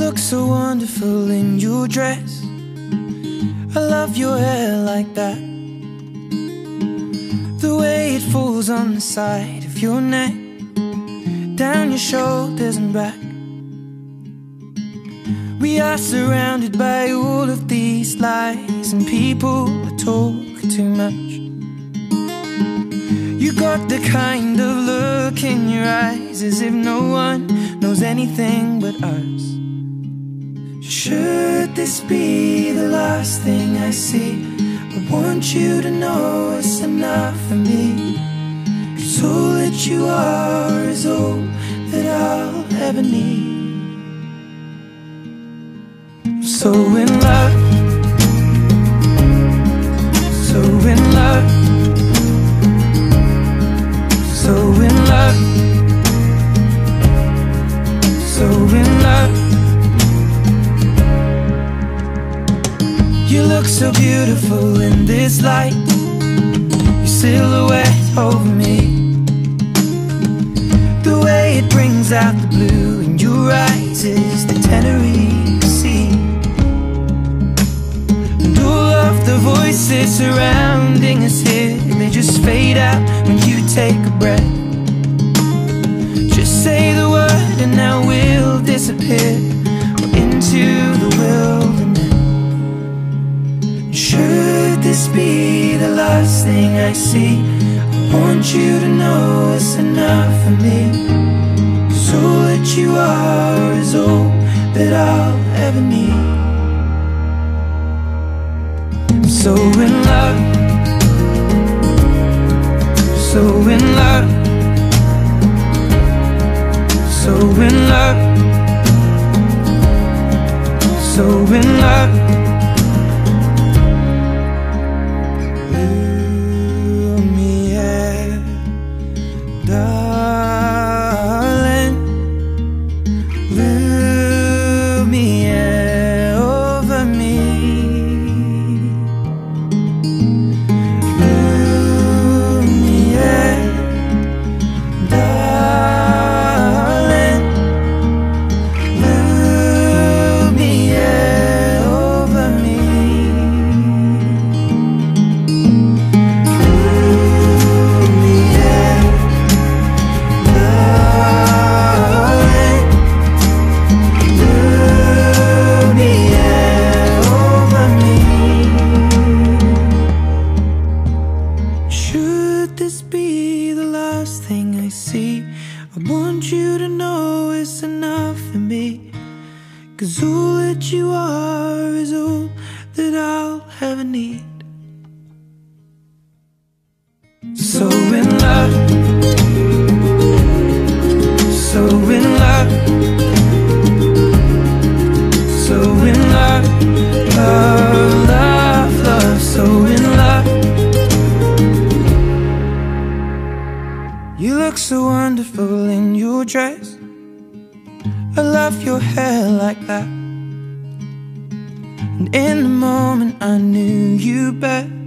Look so wonderful in your dress. I love your hair like that. The way it falls on the side of your neck, down your shoulders and back. We are surrounded by all of these lies, and people are talking too much. You got the kind of look in your eyes as if no one knows anything but us. Should this be the last thing I see? I want you to know it's enough for me. Cause all that you are is all that I'll ever need. I'm so in love, so beautiful in this light, your silhouette over me. The way it brings out the blue in your eyes is the Tenerife Sea. And all of the voices surrounding us here, they just fade out when you take a breath. Just say the word and now we'll disappear this be the last thing I see? I want you to know it's enough for me. Cause all that you are is all that I'll ever need. I'm so in love, so in love, so in love, so in love. It's enough for me. Cause all that you are is all that I'll ever need. So in love, so in love, so in love, love, love, love, so in love. You look so wonderful in your dress. Your hair like that. And in the moment, I knew you best.